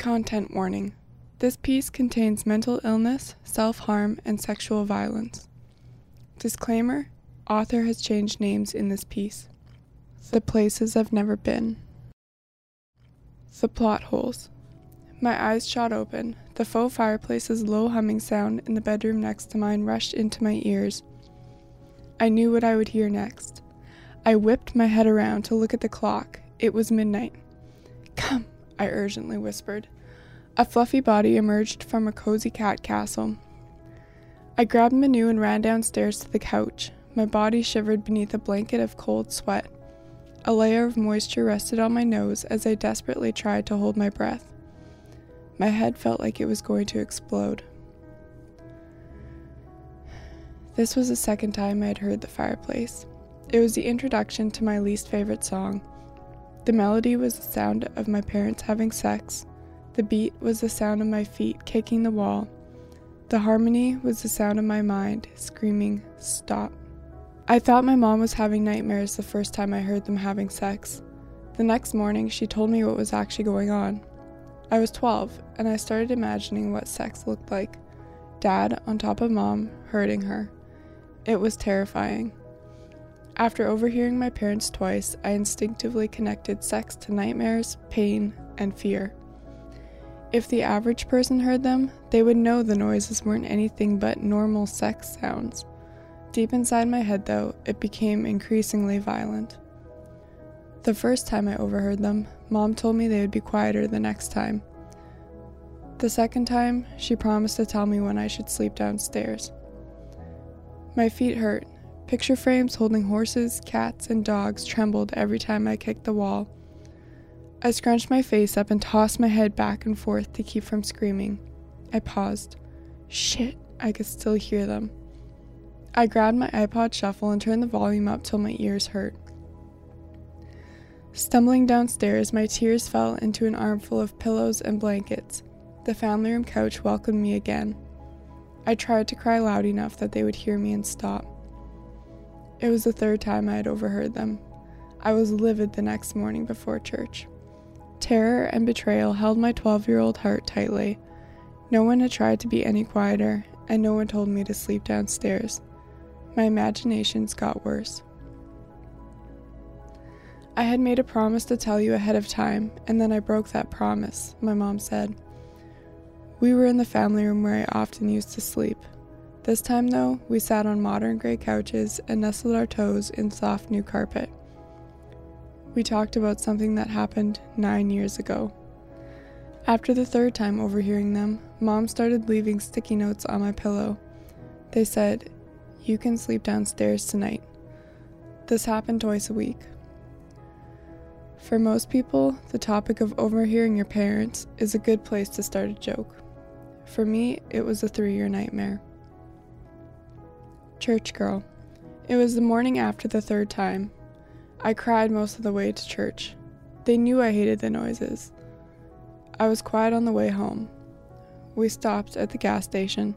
Content warning. This piece contains mental illness, self harm, and sexual violence. Disclaimer Author has changed names in this piece. The places I've never been. The plot holes. My eyes shot open. The faux fireplace's low humming sound in the bedroom next to mine rushed into my ears. I knew what I would hear next. I whipped my head around to look at the clock. It was midnight. Come, I urgently whispered. A fluffy body emerged from a cozy cat castle. I grabbed Manu and ran downstairs to the couch. My body shivered beneath a blanket of cold sweat. A layer of moisture rested on my nose as I desperately tried to hold my breath. My head felt like it was going to explode. This was the second time I had heard the fireplace. It was the introduction to my least favorite song. The melody was the sound of my parents having sex. The beat was the sound of my feet kicking the wall. The harmony was the sound of my mind screaming, Stop. I thought my mom was having nightmares the first time I heard them having sex. The next morning, she told me what was actually going on. I was 12, and I started imagining what sex looked like dad on top of mom, hurting her. It was terrifying. After overhearing my parents twice, I instinctively connected sex to nightmares, pain, and fear. If the average person heard them, they would know the noises weren't anything but normal sex sounds. Deep inside my head, though, it became increasingly violent. The first time I overheard them, Mom told me they would be quieter the next time. The second time, she promised to tell me when I should sleep downstairs. My feet hurt, Picture frames holding horses, cats, and dogs trembled every time I kicked the wall. I scrunched my face up and tossed my head back and forth to keep from screaming. I paused. Shit, I could still hear them. I grabbed my iPod shuffle and turned the volume up till my ears hurt. Stumbling downstairs, my tears fell into an armful of pillows and blankets. The family room couch welcomed me again. I tried to cry loud enough that they would hear me and stop. It was the third time I had overheard them. I was livid the next morning before church. Terror and betrayal held my 12 year old heart tightly. No one had tried to be any quieter, and no one told me to sleep downstairs. My imaginations got worse. I had made a promise to tell you ahead of time, and then I broke that promise, my mom said. We were in the family room where I often used to sleep. This time, though, we sat on modern gray couches and nestled our toes in soft new carpet. We talked about something that happened nine years ago. After the third time overhearing them, Mom started leaving sticky notes on my pillow. They said, You can sleep downstairs tonight. This happened twice a week. For most people, the topic of overhearing your parents is a good place to start a joke. For me, it was a three year nightmare. Church girl. It was the morning after the third time. I cried most of the way to church. They knew I hated the noises. I was quiet on the way home. We stopped at the gas station.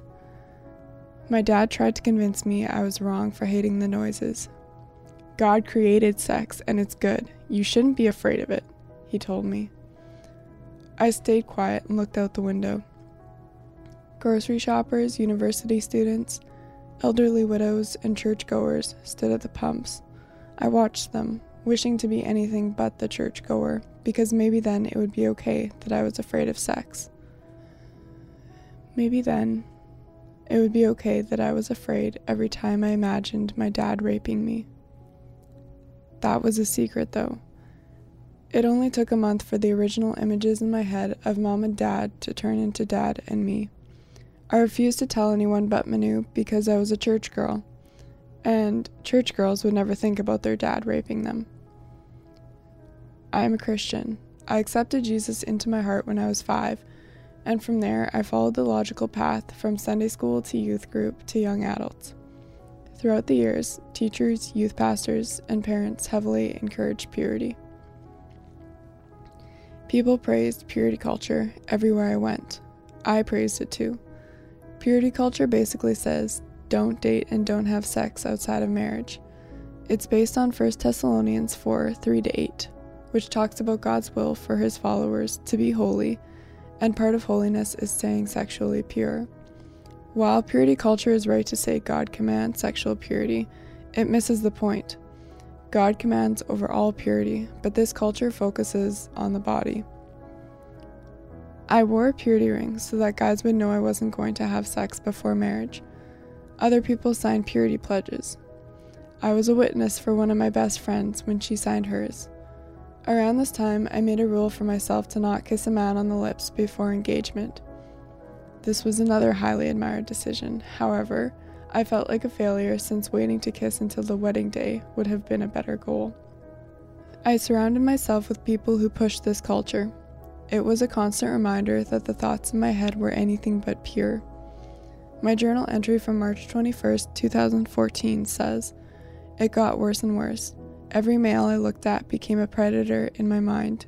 My dad tried to convince me I was wrong for hating the noises. God created sex and it's good. You shouldn't be afraid of it, he told me. I stayed quiet and looked out the window. Grocery shoppers, university students, Elderly widows and churchgoers stood at the pumps. I watched them, wishing to be anything but the churchgoer, because maybe then it would be okay that I was afraid of sex. Maybe then it would be okay that I was afraid every time I imagined my dad raping me. That was a secret, though. It only took a month for the original images in my head of mom and dad to turn into dad and me. I refused to tell anyone but Manu because I was a church girl, and church girls would never think about their dad raping them. I am a Christian. I accepted Jesus into my heart when I was five, and from there I followed the logical path from Sunday school to youth group to young adults. Throughout the years, teachers, youth pastors, and parents heavily encouraged purity. People praised purity culture everywhere I went. I praised it too. Purity culture basically says don't date and don't have sex outside of marriage. It's based on 1 Thessalonians 4 3 8, which talks about God's will for his followers to be holy and part of holiness is staying sexually pure. While purity culture is right to say God commands sexual purity, it misses the point. God commands over all purity, but this culture focuses on the body. I wore a purity ring so that guys would know I wasn't going to have sex before marriage. Other people signed purity pledges. I was a witness for one of my best friends when she signed hers. Around this time, I made a rule for myself to not kiss a man on the lips before engagement. This was another highly admired decision. However, I felt like a failure since waiting to kiss until the wedding day would have been a better goal. I surrounded myself with people who pushed this culture. It was a constant reminder that the thoughts in my head were anything but pure. My journal entry from March 21st, 2014 says, It got worse and worse. Every male I looked at became a predator in my mind.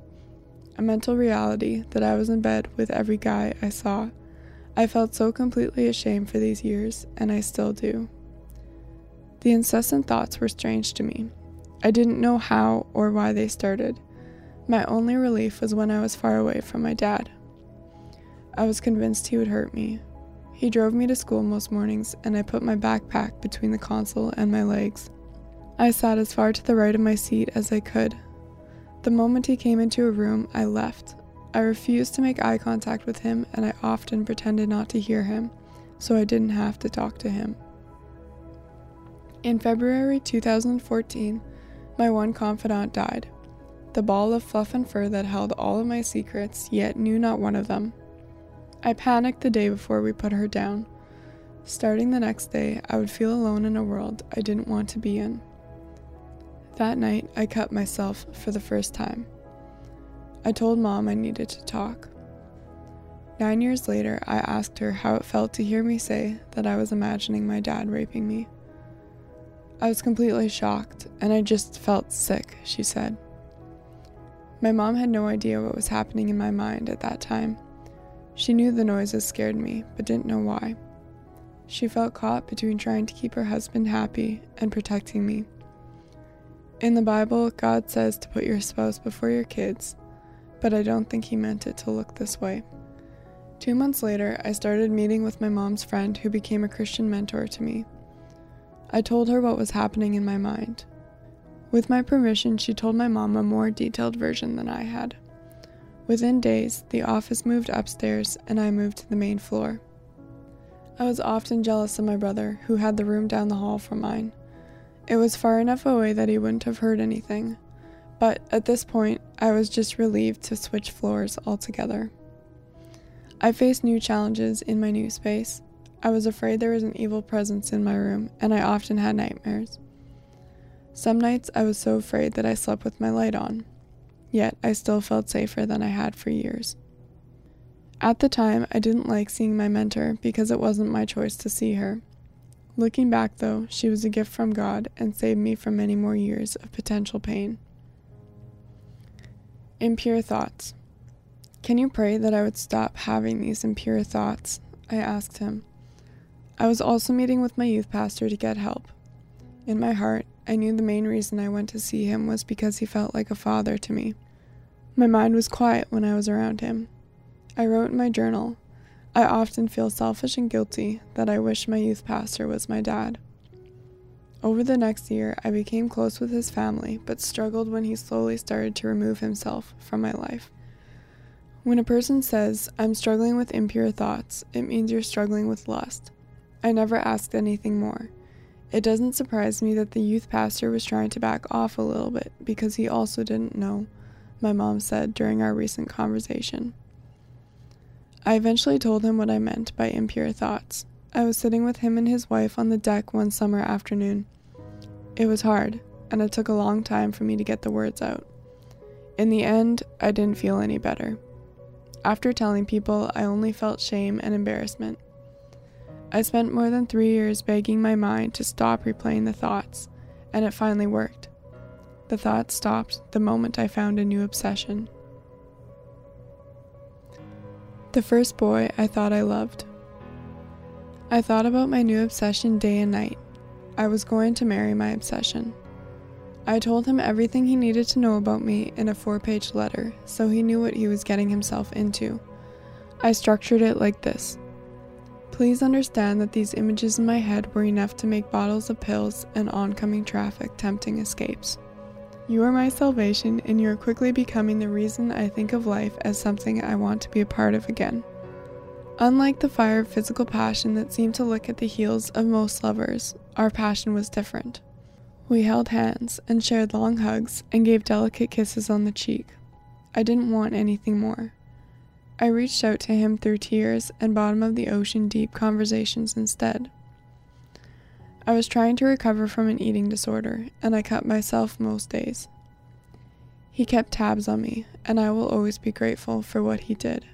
A mental reality that I was in bed with every guy I saw. I felt so completely ashamed for these years, and I still do. The incessant thoughts were strange to me. I didn't know how or why they started. My only relief was when I was far away from my dad. I was convinced he would hurt me. He drove me to school most mornings, and I put my backpack between the console and my legs. I sat as far to the right of my seat as I could. The moment he came into a room, I left, I refused to make eye contact with him, and I often pretended not to hear him, so I didn't have to talk to him. In February 2014, my one confidant died. The ball of fluff and fur that held all of my secrets, yet knew not one of them. I panicked the day before we put her down. Starting the next day, I would feel alone in a world I didn't want to be in. That night, I cut myself for the first time. I told mom I needed to talk. Nine years later, I asked her how it felt to hear me say that I was imagining my dad raping me. I was completely shocked, and I just felt sick, she said. My mom had no idea what was happening in my mind at that time. She knew the noises scared me, but didn't know why. She felt caught between trying to keep her husband happy and protecting me. In the Bible, God says to put your spouse before your kids, but I don't think he meant it to look this way. Two months later, I started meeting with my mom's friend who became a Christian mentor to me. I told her what was happening in my mind. With my permission, she told my mom a more detailed version than I had. Within days, the office moved upstairs and I moved to the main floor. I was often jealous of my brother, who had the room down the hall from mine. It was far enough away that he wouldn't have heard anything, but at this point, I was just relieved to switch floors altogether. I faced new challenges in my new space. I was afraid there was an evil presence in my room, and I often had nightmares. Some nights I was so afraid that I slept with my light on, yet I still felt safer than I had for years. At the time, I didn't like seeing my mentor because it wasn't my choice to see her. Looking back, though, she was a gift from God and saved me from many more years of potential pain. Impure thoughts. Can you pray that I would stop having these impure thoughts? I asked him. I was also meeting with my youth pastor to get help. In my heart, I knew the main reason I went to see him was because he felt like a father to me. My mind was quiet when I was around him. I wrote in my journal, I often feel selfish and guilty that I wish my youth pastor was my dad. Over the next year, I became close with his family, but struggled when he slowly started to remove himself from my life. When a person says, I'm struggling with impure thoughts, it means you're struggling with lust. I never asked anything more. It doesn't surprise me that the youth pastor was trying to back off a little bit because he also didn't know, my mom said during our recent conversation. I eventually told him what I meant by impure thoughts. I was sitting with him and his wife on the deck one summer afternoon. It was hard, and it took a long time for me to get the words out. In the end, I didn't feel any better. After telling people, I only felt shame and embarrassment. I spent more than three years begging my mind to stop replaying the thoughts, and it finally worked. The thoughts stopped the moment I found a new obsession. The first boy I thought I loved. I thought about my new obsession day and night. I was going to marry my obsession. I told him everything he needed to know about me in a four page letter, so he knew what he was getting himself into. I structured it like this Please understand that these images in my head were enough to make bottles of pills and oncoming traffic tempting escapes. You are my salvation, and you are quickly becoming the reason I think of life as something I want to be a part of again. Unlike the fire of physical passion that seemed to lick at the heels of most lovers, our passion was different. We held hands and shared long hugs and gave delicate kisses on the cheek. I didn't want anything more. I reached out to him through tears and bottom of the ocean deep conversations instead. I was trying to recover from an eating disorder, and I cut myself most days. He kept tabs on me, and I will always be grateful for what he did.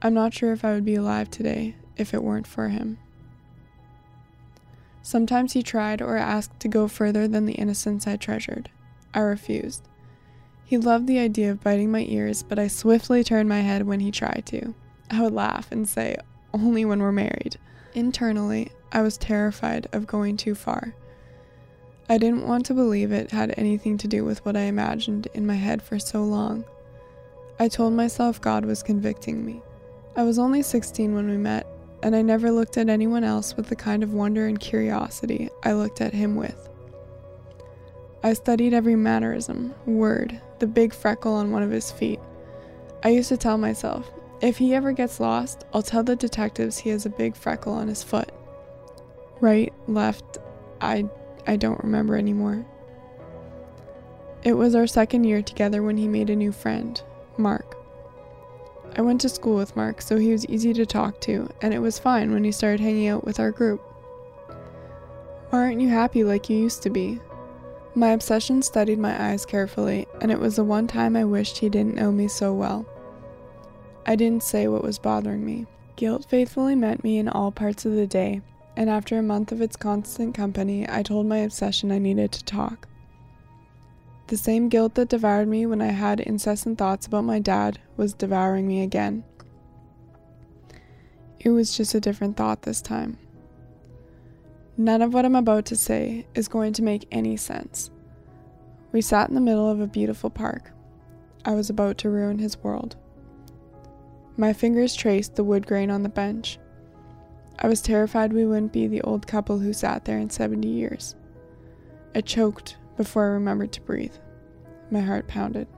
I'm not sure if I would be alive today if it weren't for him. Sometimes he tried or asked to go further than the innocence I treasured. I refused. He loved the idea of biting my ears, but I swiftly turned my head when he tried to. I would laugh and say, Only when we're married. Internally, I was terrified of going too far. I didn't want to believe it had anything to do with what I imagined in my head for so long. I told myself God was convicting me. I was only 16 when we met, and I never looked at anyone else with the kind of wonder and curiosity I looked at him with. I studied every mannerism, word, the big freckle on one of his feet. I used to tell myself, if he ever gets lost, I'll tell the detectives he has a big freckle on his foot right, left, I I don't remember anymore. It was our second year together when he made a new friend, Mark. I went to school with Mark, so he was easy to talk to, and it was fine when he started hanging out with our group. Why aren't you happy like you used to be? My obsession studied my eyes carefully, and it was the one time I wished he didn't know me so well. I didn't say what was bothering me. Guilt faithfully met me in all parts of the day, and after a month of its constant company, I told my obsession I needed to talk. The same guilt that devoured me when I had incessant thoughts about my dad was devouring me again. It was just a different thought this time. None of what I'm about to say is going to make any sense. We sat in the middle of a beautiful park. I was about to ruin his world. My fingers traced the wood grain on the bench. I was terrified we wouldn't be the old couple who sat there in 70 years. I choked before I remembered to breathe. My heart pounded.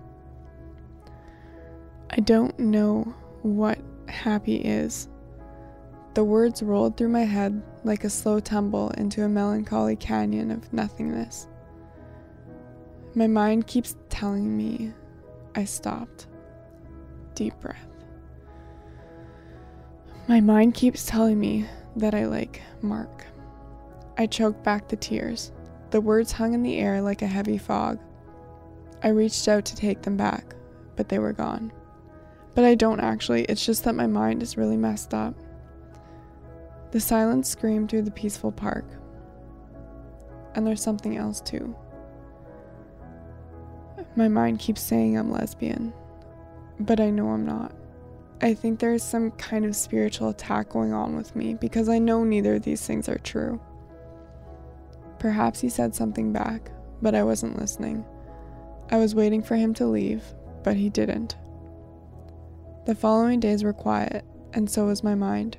I don't know what happy is. The words rolled through my head like a slow tumble into a melancholy canyon of nothingness. My mind keeps telling me I stopped. Deep breath. My mind keeps telling me that I like Mark. I choked back the tears. The words hung in the air like a heavy fog. I reached out to take them back, but they were gone. But I don't actually, it's just that my mind is really messed up. The silence screamed through the peaceful park. And there's something else too. My mind keeps saying I'm lesbian, but I know I'm not. I think there's some kind of spiritual attack going on with me because I know neither of these things are true. Perhaps he said something back, but I wasn't listening. I was waiting for him to leave, but he didn't. The following days were quiet, and so was my mind.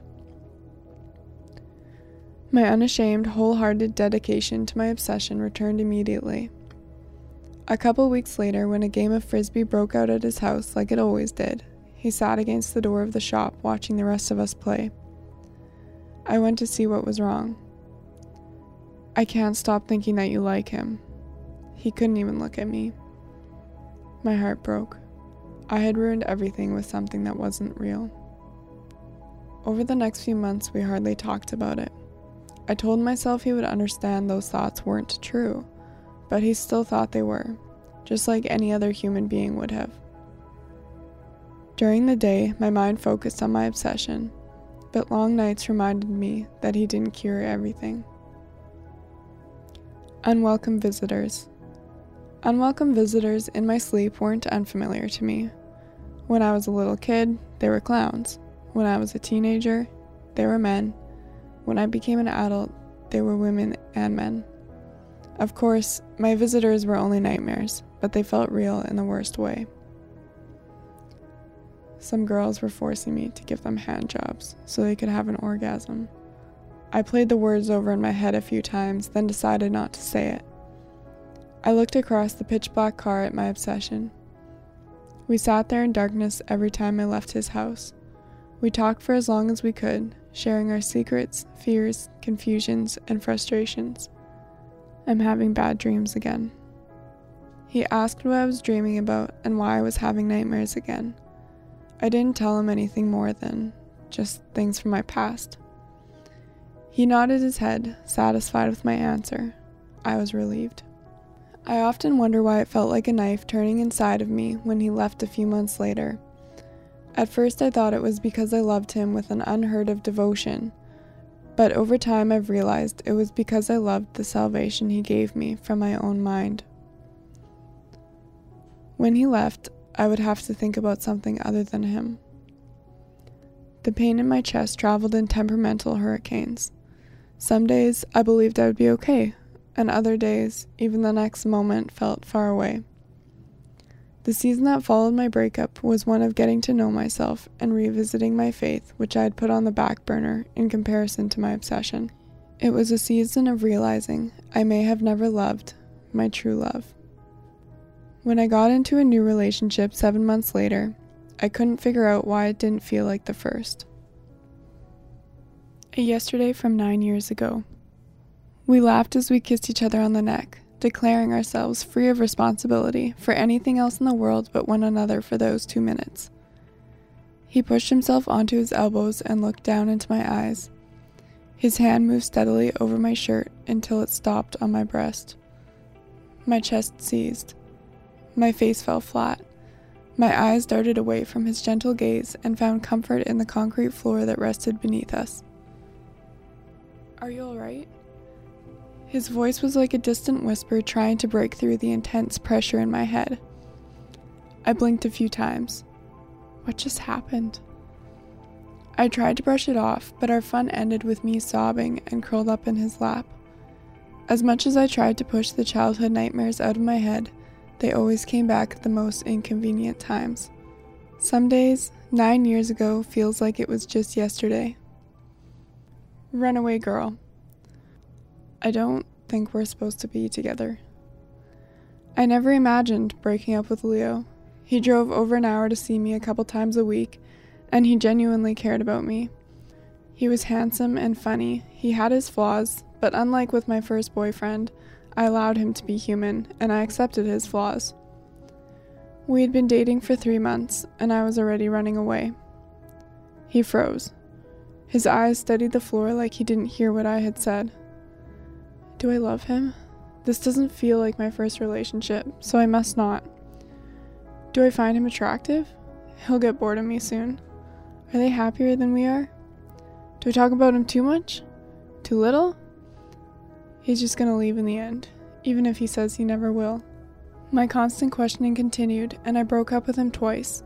My unashamed, wholehearted dedication to my obsession returned immediately. A couple weeks later, when a game of frisbee broke out at his house like it always did, he sat against the door of the shop watching the rest of us play. I went to see what was wrong. I can't stop thinking that you like him. He couldn't even look at me. My heart broke. I had ruined everything with something that wasn't real. Over the next few months, we hardly talked about it. I told myself he would understand those thoughts weren't true, but he still thought they were, just like any other human being would have. During the day, my mind focused on my obsession, but long nights reminded me that he didn't cure everything. Unwelcome visitors. Unwelcome visitors in my sleep weren't unfamiliar to me. When I was a little kid, they were clowns. When I was a teenager, they were men. When I became an adult, they were women and men. Of course, my visitors were only nightmares, but they felt real in the worst way. some girls were forcing me to give them hand jobs so they could have an orgasm. I played the words over in my head a few times, then decided not to say it. I looked across the pitch black car at my obsession. We sat there in darkness every time I left his house. We talked for as long as we could, sharing our secrets, fears, confusions, and frustrations. I'm having bad dreams again. He asked what I was dreaming about and why I was having nightmares again. I didn't tell him anything more than just things from my past. He nodded his head, satisfied with my answer. I was relieved. I often wonder why it felt like a knife turning inside of me when he left a few months later. At first, I thought it was because I loved him with an unheard of devotion, but over time, I've realized it was because I loved the salvation he gave me from my own mind. When he left, I would have to think about something other than him. The pain in my chest traveled in temperamental hurricanes. Some days I believed I would be okay, and other days, even the next moment, felt far away. The season that followed my breakup was one of getting to know myself and revisiting my faith, which I had put on the back burner in comparison to my obsession. It was a season of realizing I may have never loved my true love. When I got into a new relationship seven months later, I couldn't figure out why it didn't feel like the first. A yesterday from nine years ago. We laughed as we kissed each other on the neck, declaring ourselves free of responsibility for anything else in the world but one another for those two minutes. He pushed himself onto his elbows and looked down into my eyes. His hand moved steadily over my shirt until it stopped on my breast. My chest seized. My face fell flat. My eyes darted away from his gentle gaze and found comfort in the concrete floor that rested beneath us. Are you alright? His voice was like a distant whisper trying to break through the intense pressure in my head. I blinked a few times. What just happened? I tried to brush it off, but our fun ended with me sobbing and curled up in his lap. As much as I tried to push the childhood nightmares out of my head, they always came back at the most inconvenient times. Some days, nine years ago, feels like it was just yesterday. Runaway girl. I don't think we're supposed to be together. I never imagined breaking up with Leo. He drove over an hour to see me a couple times a week, and he genuinely cared about me. He was handsome and funny. He had his flaws, but unlike with my first boyfriend, I allowed him to be human, and I accepted his flaws. We had been dating for three months, and I was already running away. He froze. His eyes studied the floor like he didn't hear what I had said. Do I love him? This doesn't feel like my first relationship, so I must not. Do I find him attractive? He'll get bored of me soon. Are they happier than we are? Do I talk about him too much? Too little? He's just gonna leave in the end, even if he says he never will. My constant questioning continued, and I broke up with him twice.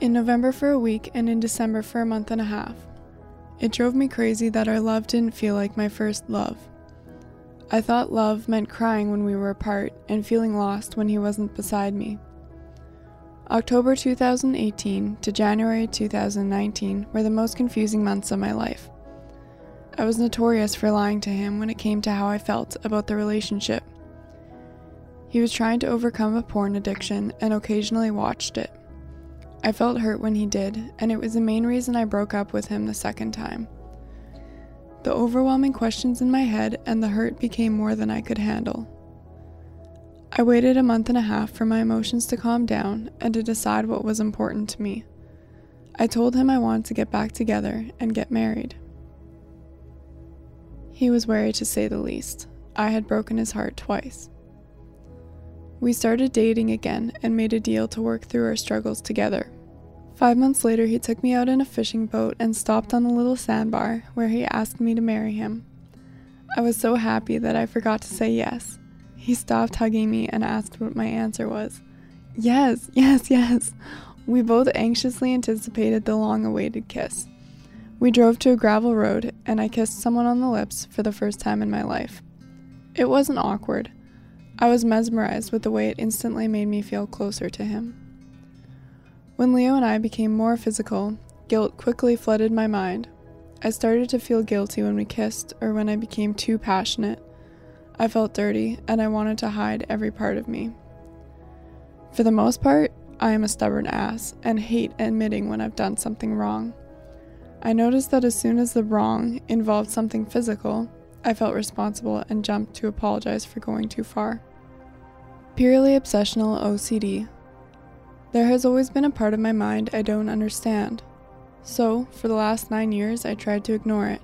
In November for a week, and in December for a month and a half. It drove me crazy that our love didn't feel like my first love. I thought love meant crying when we were apart and feeling lost when he wasn't beside me. October 2018 to January 2019 were the most confusing months of my life. I was notorious for lying to him when it came to how I felt about the relationship. He was trying to overcome a porn addiction and occasionally watched it. I felt hurt when he did, and it was the main reason I broke up with him the second time. The overwhelming questions in my head and the hurt became more than I could handle. I waited a month and a half for my emotions to calm down and to decide what was important to me. I told him I wanted to get back together and get married. He was wary to say the least. I had broken his heart twice. We started dating again and made a deal to work through our struggles together. Five months later, he took me out in a fishing boat and stopped on a little sandbar where he asked me to marry him. I was so happy that I forgot to say yes. He stopped hugging me and asked what my answer was. Yes, yes, yes. We both anxiously anticipated the long awaited kiss. We drove to a gravel road, and I kissed someone on the lips for the first time in my life. It wasn't awkward. I was mesmerized with the way it instantly made me feel closer to him. When Leo and I became more physical, guilt quickly flooded my mind. I started to feel guilty when we kissed or when I became too passionate. I felt dirty and I wanted to hide every part of me. For the most part, I am a stubborn ass and hate admitting when I've done something wrong. I noticed that as soon as the wrong involved something physical, I felt responsible and jumped to apologize for going too far. Purely obsessional OCD. There has always been a part of my mind I don't understand. So, for the last nine years, I tried to ignore it.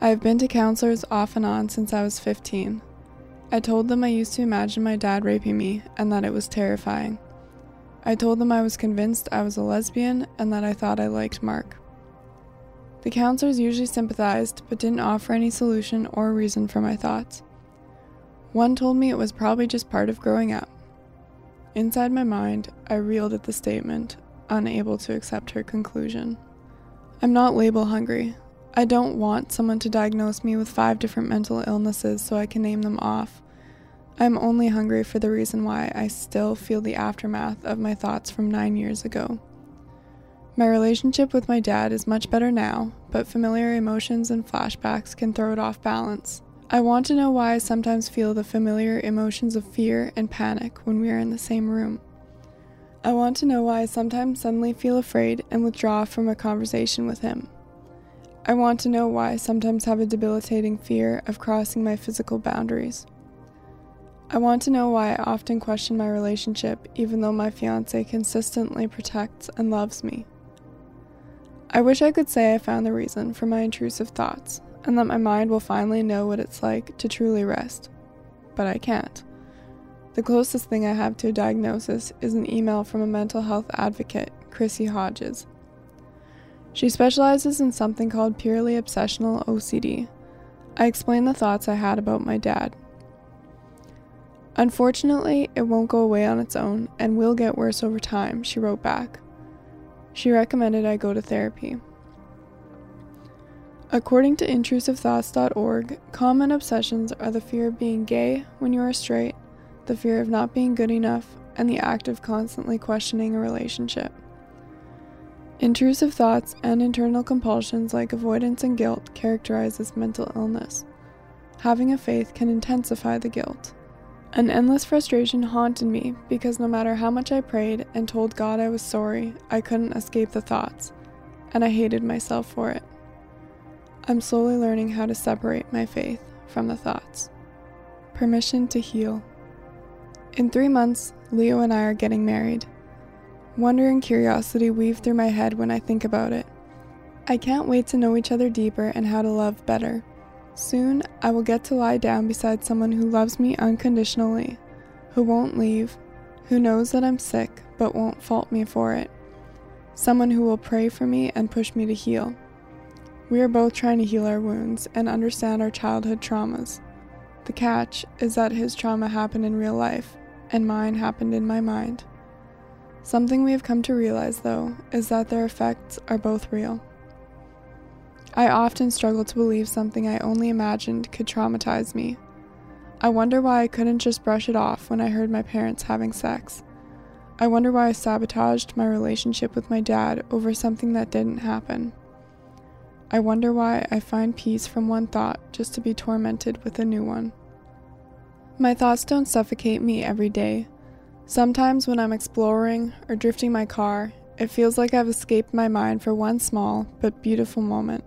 I have been to counselors off and on since I was 15. I told them I used to imagine my dad raping me and that it was terrifying. I told them I was convinced I was a lesbian and that I thought I liked Mark. The counselors usually sympathized but didn't offer any solution or reason for my thoughts. One told me it was probably just part of growing up. Inside my mind, I reeled at the statement, unable to accept her conclusion. I'm not label hungry. I don't want someone to diagnose me with five different mental illnesses so I can name them off. I'm only hungry for the reason why I still feel the aftermath of my thoughts from nine years ago. My relationship with my dad is much better now, but familiar emotions and flashbacks can throw it off balance. I want to know why I sometimes feel the familiar emotions of fear and panic when we are in the same room. I want to know why I sometimes suddenly feel afraid and withdraw from a conversation with him. I want to know why I sometimes have a debilitating fear of crossing my physical boundaries. I want to know why I often question my relationship even though my fiance consistently protects and loves me. I wish I could say I found the reason for my intrusive thoughts and that my mind will finally know what it's like to truly rest, but I can't. The closest thing I have to a diagnosis is an email from a mental health advocate, Chrissie Hodges. She specializes in something called purely obsessional OCD. I explained the thoughts I had about my dad. Unfortunately, it won't go away on its own and will get worse over time, she wrote back. She recommended I go to therapy. According to intrusivethoughts.org, common obsessions are the fear of being gay when you are straight, the fear of not being good enough, and the act of constantly questioning a relationship. Intrusive thoughts and internal compulsions like avoidance and guilt characterize this mental illness. Having a faith can intensify the guilt. An endless frustration haunted me because no matter how much I prayed and told God I was sorry, I couldn't escape the thoughts, and I hated myself for it. I'm slowly learning how to separate my faith from the thoughts. Permission to heal. In three months, Leo and I are getting married. Wonder and curiosity weave through my head when I think about it. I can't wait to know each other deeper and how to love better. Soon, I will get to lie down beside someone who loves me unconditionally, who won't leave, who knows that I'm sick but won't fault me for it, someone who will pray for me and push me to heal. We are both trying to heal our wounds and understand our childhood traumas. The catch is that his trauma happened in real life, and mine happened in my mind. Something we have come to realize, though, is that their effects are both real. I often struggle to believe something I only imagined could traumatize me. I wonder why I couldn't just brush it off when I heard my parents having sex. I wonder why I sabotaged my relationship with my dad over something that didn't happen. I wonder why I find peace from one thought just to be tormented with a new one. My thoughts don't suffocate me every day. Sometimes when I'm exploring or drifting my car, it feels like I've escaped my mind for one small but beautiful moment.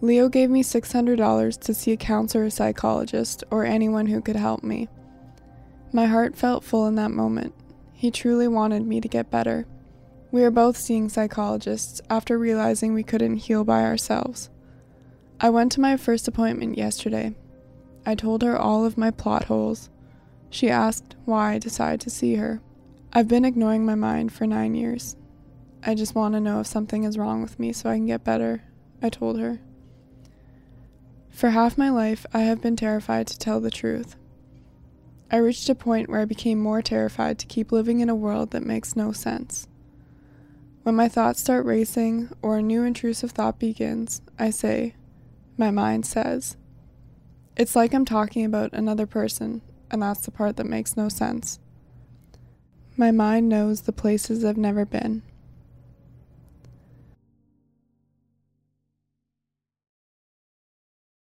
Leo gave me $600 to see a counselor or psychologist or anyone who could help me. My heart felt full in that moment. He truly wanted me to get better. We are both seeing psychologists after realizing we couldn't heal by ourselves. I went to my first appointment yesterday. I told her all of my plot holes. She asked why I decided to see her. I've been ignoring my mind for nine years. I just want to know if something is wrong with me so I can get better, I told her. For half my life, I have been terrified to tell the truth. I reached a point where I became more terrified to keep living in a world that makes no sense. When my thoughts start racing or a new intrusive thought begins, I say, my mind says. It's like I'm talking about another person, and that's the part that makes no sense. My mind knows the places I've never been.